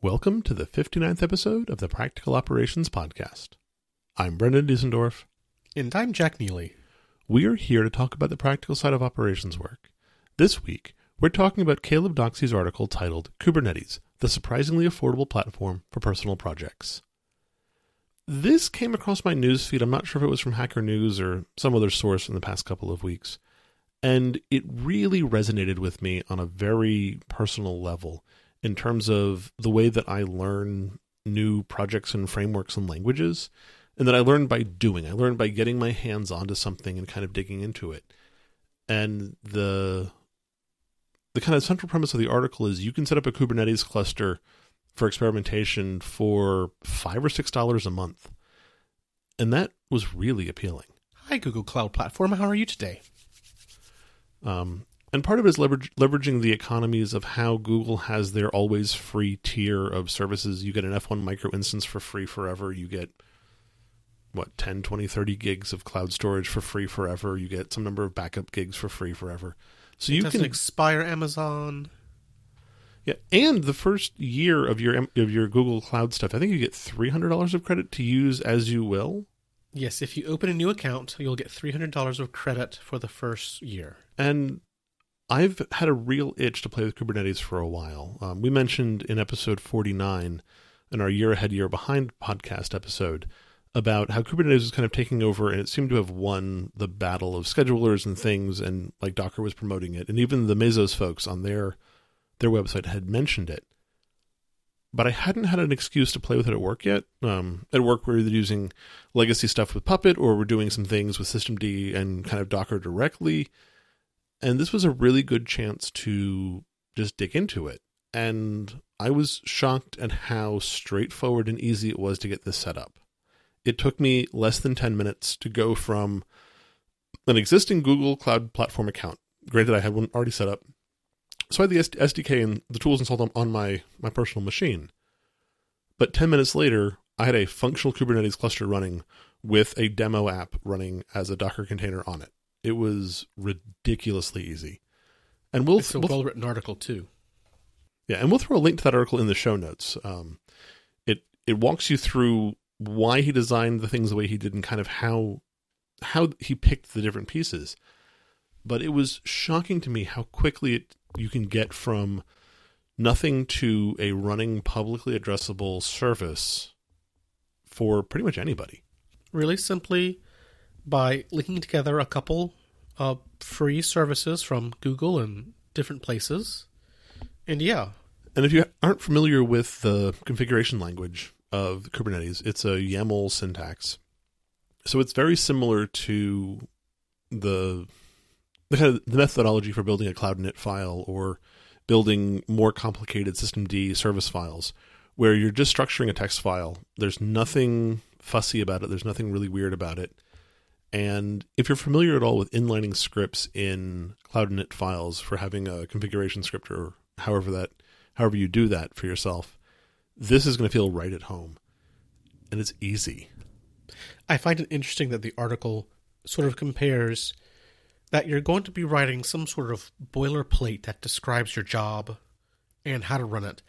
Welcome to the 59th episode of the Practical Operations Podcast. I'm Brendan Diesendorf. And I'm Jack Neely. We are here to talk about the practical side of operations work. This week, we're talking about Caleb Doxsey's article titled Kubernetes, the surprisingly affordable platform for personal projects. This came across my newsfeed. I'm not sure if it was from Hacker News or some other source in the past couple of weeks. And it really resonated with me on a very personal level in terms of the way that I learn new projects and frameworks and languages, and that I learn by doing. I learn by getting my hands onto something and kind of digging into it. And the the kind of central premise of the article is you can set up a Kubernetes cluster for experimentation for five or six dollars a month. And that was really appealing. Hi, Google Cloud Platform. How are you today? Um, and part of it is leverage, leveraging the economies of how Google has their always free tier of services. You get an F1 micro instance for free forever. You get what 10, 20, 30 gigs of cloud storage for free forever. You get some number of backup gigs for free forever. So it you can expire Amazon. Yeah, and the first year of your of your Google Cloud stuff, I think you get three hundred dollars of credit to use as you will. Yes, if you open a new account, you'll get three hundred dollars of credit for the first year. And I've had a real itch to play with Kubernetes for a while. Um, we mentioned in episode 49, in our year ahead, year behind podcast episode, about how Kubernetes was kind of taking over and it seemed to have won the battle of schedulers and things, and like Docker was promoting it. And even the Mesos folks on their their website had mentioned it. But I hadn't had an excuse to play with it at work yet. Um, at work, we're either using legacy stuff with Puppet or we're doing some things with Systemd and kind of Docker directly and this was a really good chance to just dig into it. And I was shocked at how straightforward and easy it was to get this set up. It took me less than 10 minutes to go from an existing Google Cloud Platform account. Granted, I had one already set up. So I had the SDK and the tools installed on my, my personal machine. But 10 minutes later, I had a functional Kubernetes cluster running with a demo app running as a Docker container on it. It was ridiculously easy. And we'll it's a we'll, well written article too. Yeah, and we'll throw a link to that article in the show notes. Um, it it walks you through why he designed the things the way he did and kind of how how he picked the different pieces. But it was shocking to me how quickly it, you can get from nothing to a running publicly addressable service for pretty much anybody. Really simply by linking together a couple of free services from Google and different places. And yeah. And if you aren't familiar with the configuration language of Kubernetes, it's a YAML syntax. So it's very similar to the the kind of the methodology for building a cloud init file or building more complicated systemd service files where you're just structuring a text file. There's nothing fussy about it. There's nothing really weird about it. And if you're familiar at all with inlining scripts in Cloud Init files for having a configuration script or however that however you do that for yourself, this is going to feel right at home. And it's easy. I find it interesting that the article sort of compares that you're going to be writing some sort of boilerplate that describes your job and how to run it.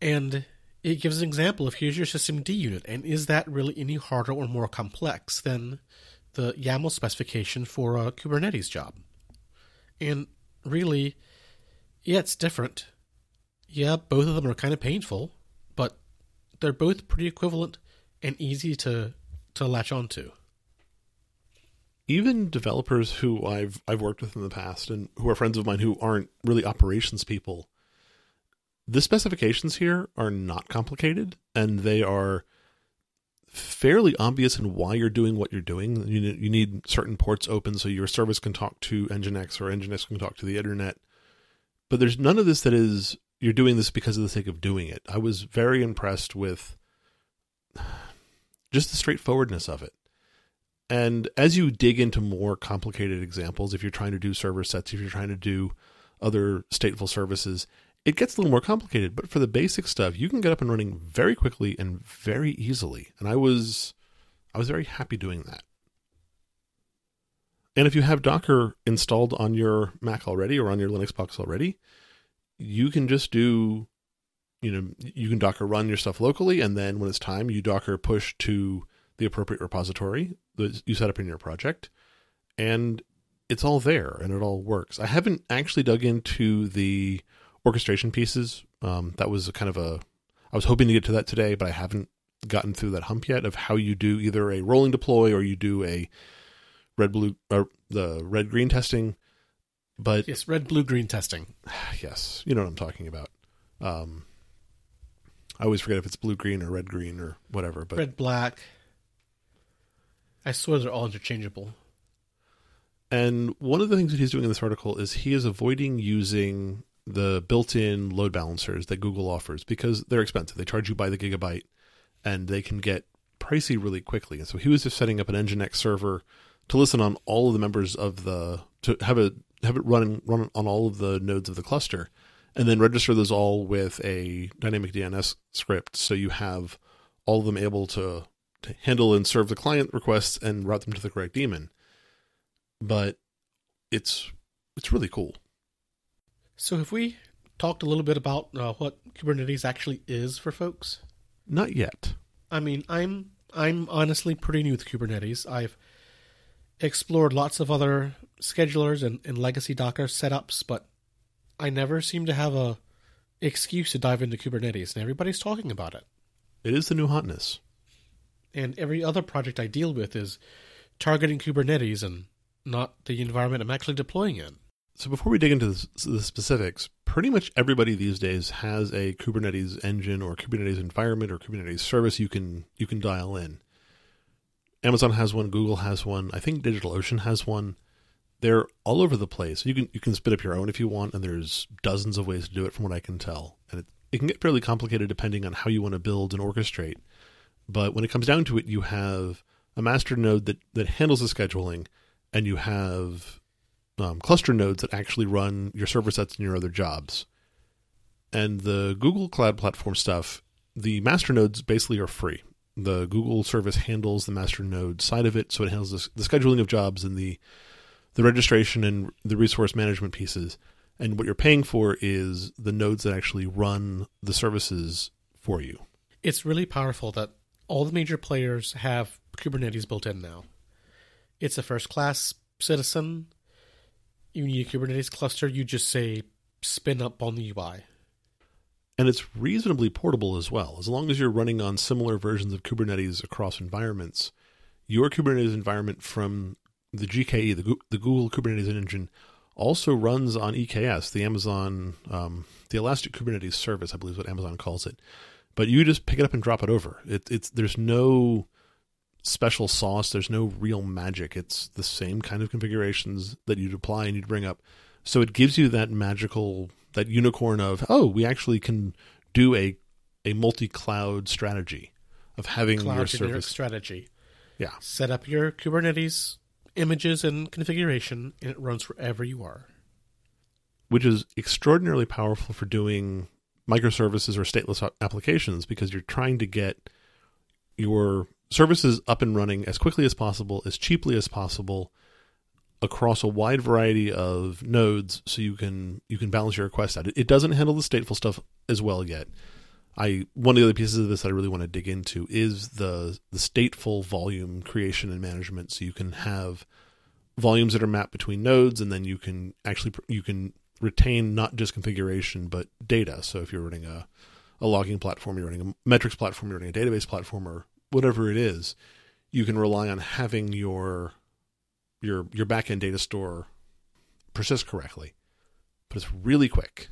And it gives an example of here's your systemd unit, and is that really any harder or more complex than the YAML specification for a Kubernetes job. And really, yeah, it's different. Yeah, both of them are kind of painful, but they're both pretty equivalent and easy to to latch onto. Even developers who I've I've worked with in the past and who are friends of mine who aren't really operations people, the specifications here are not complicated and they are fairly obvious in why you're doing what you're doing. You you need certain ports open so your service can talk to Nginx or Nginx can talk to the internet. But there's none of this that is you're doing this because of the sake of doing it. I was very impressed with just the straightforwardness of it. And as you dig into more complicated examples, if you're trying to do server sets, if you're trying to do other stateful services, it gets a little more complicated, but for the basic stuff, you can get up and running very quickly and very easily. And I was I was very happy doing that. And if you have Docker installed on your Mac already or on your Linux box already, you can just do you know you can Docker run your stuff locally, and then when it's time, you Docker push to the appropriate repository that you set up in your project, and it's all there and it all works. I haven't actually dug into the orchestration pieces. Um, that was a kind of a I was hoping to get to that today, but I haven't gotten through that hump yet of how you do either a rolling deploy or you do a red blue or the red green testing. But yes, red blue green testing. yes, you know what I'm talking about. Um, I always forget if it's blue green or red green or whatever. But red black. I swear they're all interchangeable. And one of the things that he's doing in this article is he is avoiding using the built-in load balancers that Google offers because they're expensive. They charge you by the gigabyte, and they can get pricey really quickly. And so he was just setting up an Nginx server to listen on all of the members of the to have it have it run run on all of the nodes of the cluster, and then register those all with a dynamic DNS script. So you have all of them able to, to handle and serve the client requests and route them to the correct daemon. But it's it's really cool. So, have we talked a little bit about uh, what Kubernetes actually is for folks? Not yet. I mean, I'm I'm honestly pretty new with Kubernetes. I've explored lots of other schedulers and, and legacy Docker setups, but I never seem to have a excuse to dive into Kubernetes, and everybody's talking about it. It is the new hotness. And every other project I deal with is targeting Kubernetes and not the environment I'm actually deploying in. So before we dig into the specifics, pretty much everybody these days has a Kubernetes engine or Kubernetes environment or Kubernetes service you can you can dial in. Amazon has one, Google has one, I think DigitalOcean has one. They're all over the place. You can you can spit up your own if you want, and there's dozens of ways to do it from what I can tell. And it, it can get fairly complicated depending on how you want to build and orchestrate. But when it comes down to it, you have a master node that, that handles the scheduling, and you have um, cluster nodes that actually run your server sets and your other jobs. And the Google Cloud Platform stuff, the master nodes basically are free the Google service handles the master node side of it, so it handles the, the scheduling of jobs and the the registration and the resource management pieces. And what you're paying for is the nodes that actually run the services for you. It's really powerful that all the major players have Kubernetes built in now. It's a first class citizen. You need a Kubernetes cluster, you just say spin up on the UI and it's reasonably portable as well. As long as you're running on similar versions of Kubernetes across environments, your Kubernetes environment from the GKE, the, the Google Kubernetes engine, also runs on EKS, the Amazon, um, the Elastic Kubernetes Service, I believe is what Amazon calls it. But you just pick it up and drop it over. It, it's there's no special sauce. There's no real magic. It's the same kind of configurations that you'd apply and you'd bring up. So it gives you that magical that unicorn of oh, we actually can do a a multi-cloud strategy of having cloud your service strategy. Yeah, set up your Kubernetes images and configuration, and it runs wherever you are. Which is extraordinarily powerful for doing microservices or stateless applications because you're trying to get your services up and running as quickly as possible, as cheaply as possible, across a wide variety of nodes so you can you can balance your request out. It, doesn't handle the stateful stuff as well yet. I one of the other pieces of this I really want to dig into is the the stateful volume creation and management so you can have volumes that are mapped between nodes and then you can actually you can retain not just configuration but data. So if you're running a a logging platform, you're running a metrics platform, you're running a database platform or whatever it is, you can rely on having your your your backend data store persist correctly, but it's really quick.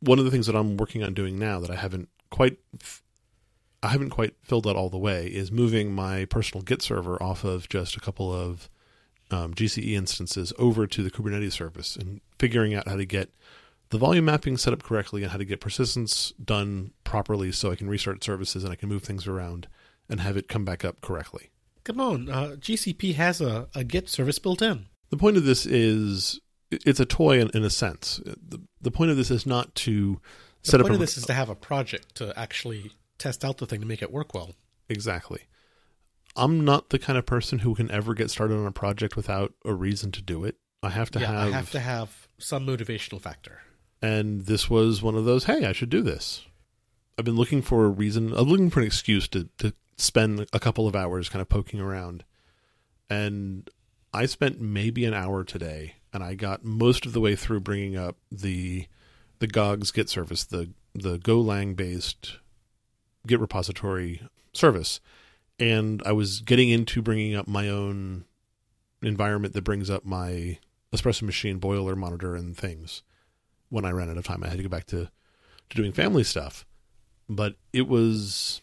One of the things that I'm working on doing now that I haven't quite I haven't quite filled out all the way is moving my personal Git server off of just a couple of um, GCE instances over to the Kubernetes service and figuring out how to get the volume mapping set up correctly and how to get persistence done properly so I can restart services and I can move things around and have it come back up correctly. Come on, uh, GCP has a, a Git service built in. The point of this is it's a toy in, in a sense. The, the point of this is not to the set up. The point of this is to have a project to actually test out the thing to make it work well. Exactly. I'm not the kind of person who can ever get started on a project without a reason to do it. I have to yeah, have. I have to have some motivational factor. And this was one of those. Hey, I should do this. I've been looking for a reason. I'm looking for an excuse to to spend a couple of hours kind of poking around, and I spent maybe an hour today, and I got most of the way through bringing up the the Gogs Git service, the the Golang based Git repository service, and I was getting into bringing up my own environment that brings up my espresso machine boiler monitor and things. When I ran out of time, I had to go back to to doing family stuff, but it was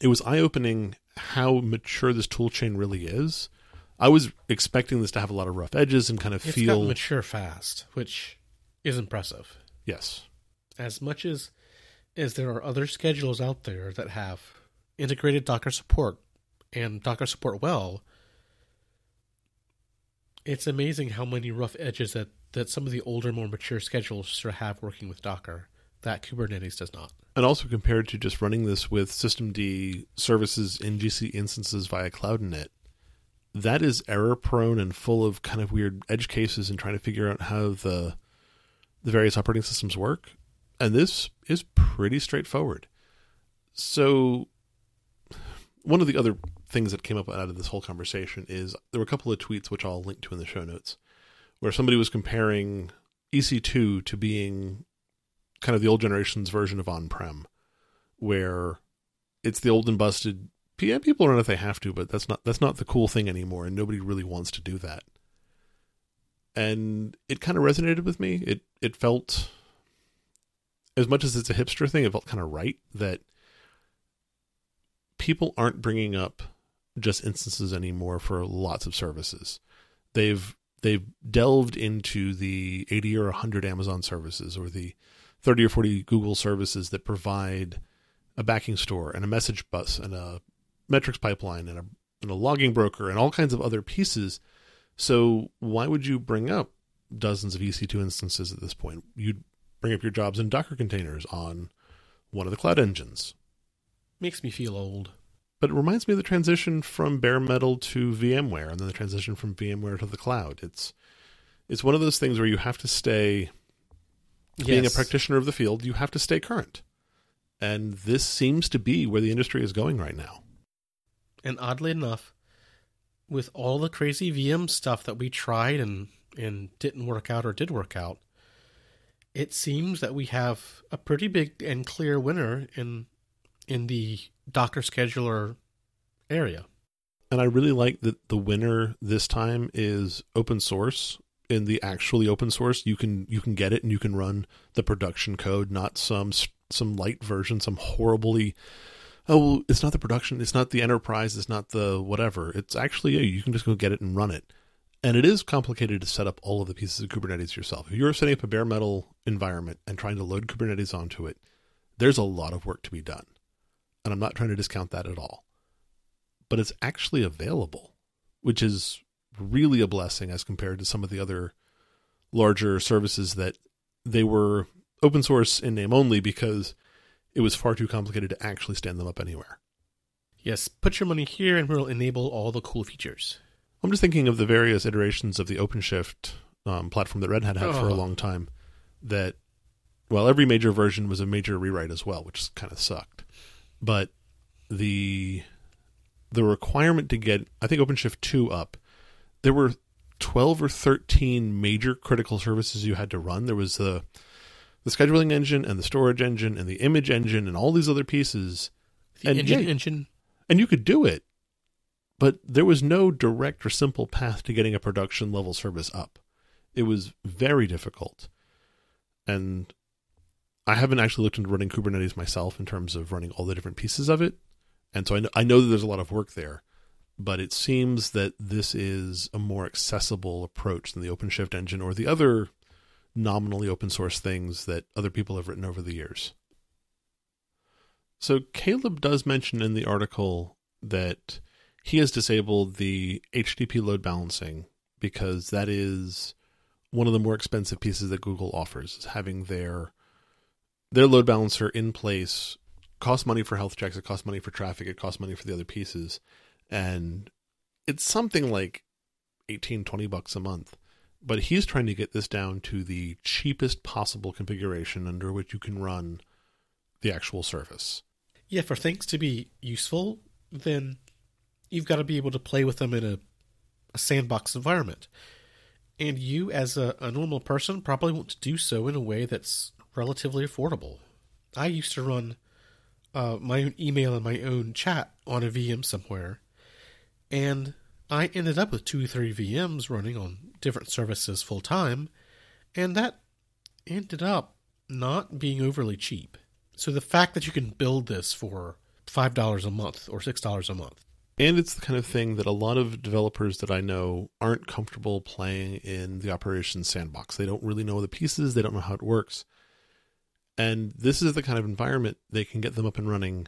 it was eye opening how mature this toolchain really is. I was expecting this to have a lot of rough edges and kind of It's feel mature fast, which is impressive. yes, As much as as there are other schedules out there that have integrated Docker support and Docker support well, it's amazing how many rough edges that, that some of the older, more mature schedules sort of have working with Docker that Kubernetes does not. and also compared to just running this with systemd services in GC instances via Cloud Init, that is error prone and full of kind of weird edge cases and trying to figure out how the the various operating systems work. And this is pretty straightforward. So one of the other things that came up out of this whole conversation is there were a couple of tweets which I'll link to in the show notes where somebody was comparing EC2 to being kind of the old generation's version of on-prem where it's the old and busted yeah, people run if they have to, but that's not that's not the cool thing anymore, and nobody really wants to do that. And it kind of resonated with me. It it felt as much as it's a hipster thing, it felt kind of right that people aren't bringing up just instances anymore for lots of services. They've they've delved into the 80 or 100 Amazon services or the 30 or 40 Google services that provide a backing store and a message bus and a metrics pipeline and a, and a logging broker and all kinds of other pieces. So why would you bring up dozens of EC2 instances at this point? You'd bring up your jobs in Docker containers on one of the cloud engines. Makes me feel old. But it reminds me of the transition from bare metal to VMware and then the transition from VMware to the cloud. It's it's one of those things where you have to stay being a practitioner of the field, you have to stay current. And this seems to be where the industry is going right now. And oddly enough, with all the crazy VM stuff that we tried and and didn't work out or did work out, it seems that we have a pretty big and clear winner in in the Docker scheduler area. And I really like that the winner this time is open source. In the actually open source, you can you can get it and you can run the production code, not some some light version, some horribly oh well, it's not the production, it's not the enterprise, it's not the whatever. It's actually yeah, you can just go get it and run it. And it is complicated to set up all of the pieces of Kubernetes yourself. If you're setting up a bare metal environment and trying to load Kubernetes onto it, there's a lot of work to be done. And I'm not trying to discount that at all but it's actually available, which is really a blessing as compared to some of the other larger services that they were open source in name only because it was far too complicated to actually stand them up anywhere. Yes, put your money here and we'll enable all the cool features. I'm just thinking of the various iterations of the OpenShift um, platform that Red Hat had for a Oh. long time. That, well, every major version was a major rewrite as well, which kind of sucked. But the the requirement to get, I think OpenShift two up, there were twelve or thirteen major critical services you had to run. There was the the scheduling engine and the storage engine and the image engine and all these other pieces. The And engine yeah, engine. and you could do it but there was no direct or simple path to getting a production level service up. It was very difficult. And i haven't actually looked into running kubernetes myself in terms of running all the different pieces of it. And so i know, I know that there's a lot of work there but it seems that this is a more accessible approach than the OpenShift engine or the other nominally open source things that other people have written over the years. So Caleb does mention in the article that he has disabled the HTTP load balancing because that is one of the more expensive pieces that Google offers is having their their load balancer in place costs money for health checks, it costs money for traffic, it costs money for the other pieces. And it's something like 18, 20 bucks a month. But he's trying to get this down to the cheapest possible configuration under which you can run the actual service. Yeah, for things to be useful, then you've got to be able to play with them in a, a sandbox environment. And you, as a, a normal person, probably want to do so in a way that's relatively affordable. I used to run uh, my own email and my own chat on a VM somewhere, and I ended up with two or three VMs running on different services full time, and that ended up not being overly cheap. So the fact that you can build this for five dollars a month or six dollars a month, And it's the kind of thing that a lot of developers that I know aren't comfortable playing in the operations sandbox. They don't really know the pieces, they don't know how it works. And this is the kind of environment they can get them up and running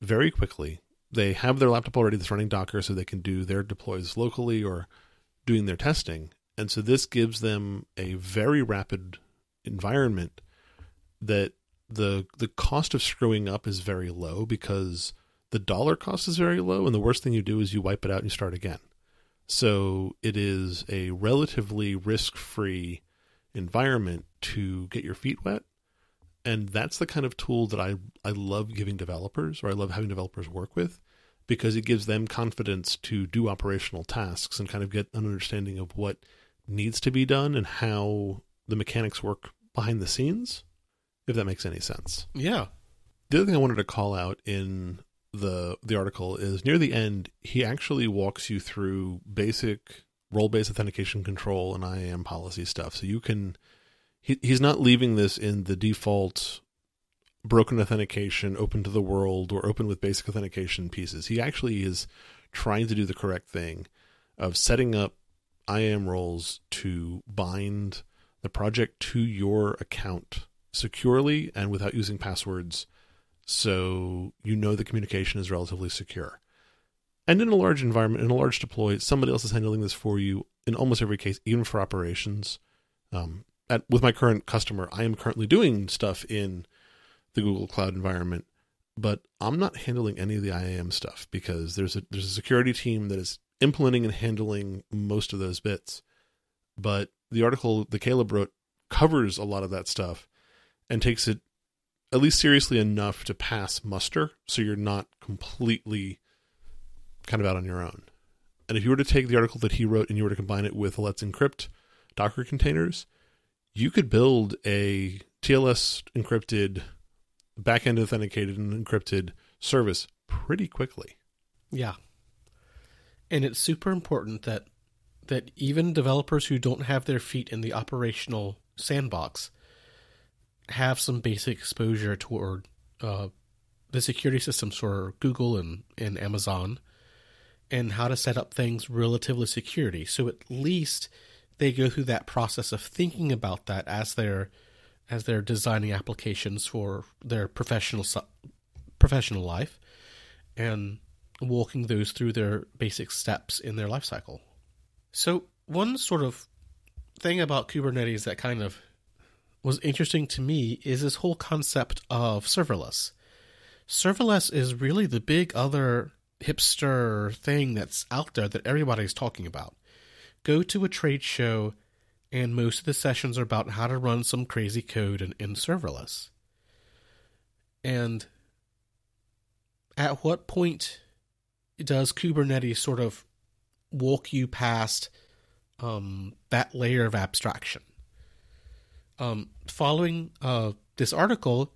very quickly. They have their laptop already that's running Docker so they can do their deploys locally or doing their testing. And so this gives them a very rapid environment that the the cost of screwing up is very low because the dollar cost is very low and the worst thing you do is you wipe it out and you start again. So it is a relatively risk-free environment to get your feet wet and that's the kind of tool that I I love giving developers or I love having developers work with because it gives them confidence to do operational tasks and kind of get an understanding of what needs to be done and how the mechanics work behind the scenes if that makes any sense. yeah, The other thing I wanted to call out in the the article is near the end he actually walks you through basic role-based authentication control and IAM policy stuff so you can he, he's not leaving this in the default broken authentication open to the world or open with basic authentication pieces he actually is trying to do the correct thing of setting up IAM roles to bind the project to your account securely and without using passwords so you know the communication is relatively secure. And in a large environment, in a large deploy, somebody else is handling this for you in almost every case, even for operations. Um, at, with my current customer, I am currently doing stuff in the Google Cloud environment, but I'm not handling any of the IAM stuff because there's a there's a security team that is implementing and handling most of those bits. But the article that Caleb wrote covers a lot of that stuff and takes it at least seriously enough to pass muster so you're not completely kind of out on your own. And if you were to take the article that he wrote and you were to combine it with Let's Encrypt Docker containers, you could build a TLS encrypted, backend authenticated and encrypted service pretty quickly. yeah. And it's super important that that even developers who don't have their feet in the operational sandbox have some basic exposure toward uh, the security systems for Google and, and Amazon and how to set up things relatively security. So at least they go through that process of thinking about that as they're as they're designing applications for their professional professional life and walking those through their basic steps in their life cycle. So one sort of thing about Kubernetes that kind of was interesting to me is this whole concept of serverless. Serverless is really the big other hipster thing that's out there that everybody's talking about. Go to a trade show, and most of the sessions are about how to run some crazy code in, in serverless. And at what point does Kubernetes sort of walk you past um, that layer of abstraction? Um, following uh, this article,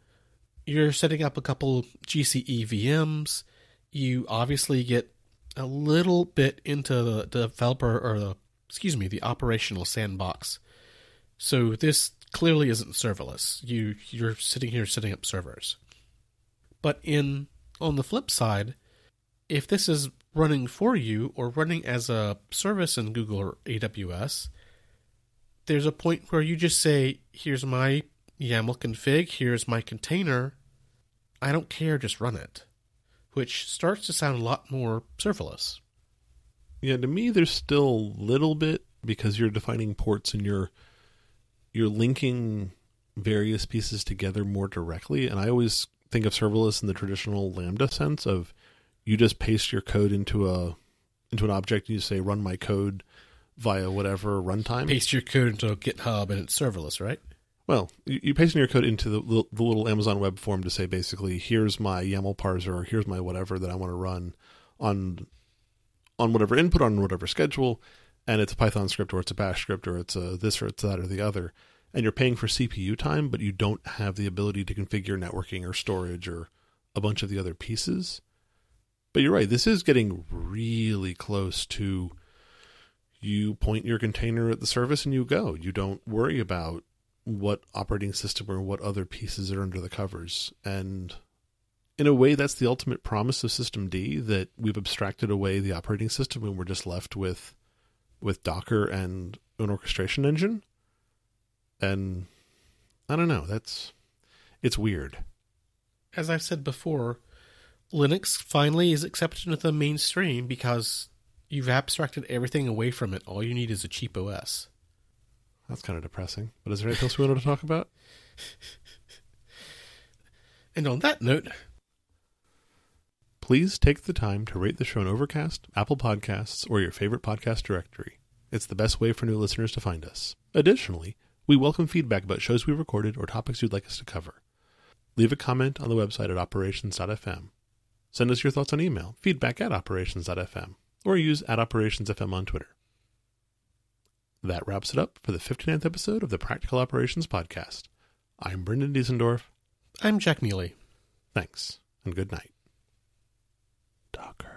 you're setting up a couple GCE VMs. You obviously get a little bit into the developer or the excuse me the operational sandbox. So this clearly isn't serverless. You you're sitting here setting up servers. But in on the flip side, if this is running for you or running as a service in Google or AWS, there's a point where you just say, here's my YAML config, here's my container. I don't care, just run it. Which starts to sound a lot more serverless. Yeah, to me, there's still a little bit because you're defining ports and you're you're linking various pieces together more directly. And I always think of serverless in the traditional Lambda sense of you just paste your code into a into an object and you say run my code via whatever runtime. Paste your code into GitHub and it's serverless, right? Well, you, you paste in your code into the, the little Amazon web form to say basically, here's my YAML parser, or here's my whatever that I want to run on on whatever input on whatever schedule, and it's a Python script or it's a Bash script or it's a this or it's that or the other, and you're paying for CPU time, but you don't have the ability to configure networking or storage or a bunch of the other pieces. But you're right, this is getting really close to you point your container at the service and you go. You don't worry about what operating system or what other pieces are under the covers. And in a way, that's the ultimate promise of systemd that we've abstracted away the operating system and we're just left with with Docker and an orchestration engine. And I don't know, that's it's weird. As I've said before, Linux finally is accepted into the mainstream because you've abstracted everything away from it. All you need is a cheap OS. That's kind of depressing. But is there anything else we wanted to talk about? and on that note, please take the time to rate the show on Overcast, Apple Podcasts, or your favorite podcast directory. It's the best way for new listeners to find us. Additionally, we welcome feedback about shows we recorded or topics you'd like us to cover. Leave a comment on the website at operations.fm. Send us your thoughts on email, feedback at operations.fm, or use at operationsfm on Twitter. That wraps it up for the 59th episode of the Practical Operations Podcast. I'm Brendan Diesendorf. I'm Jack Neely. Thanks, and good night. Docker.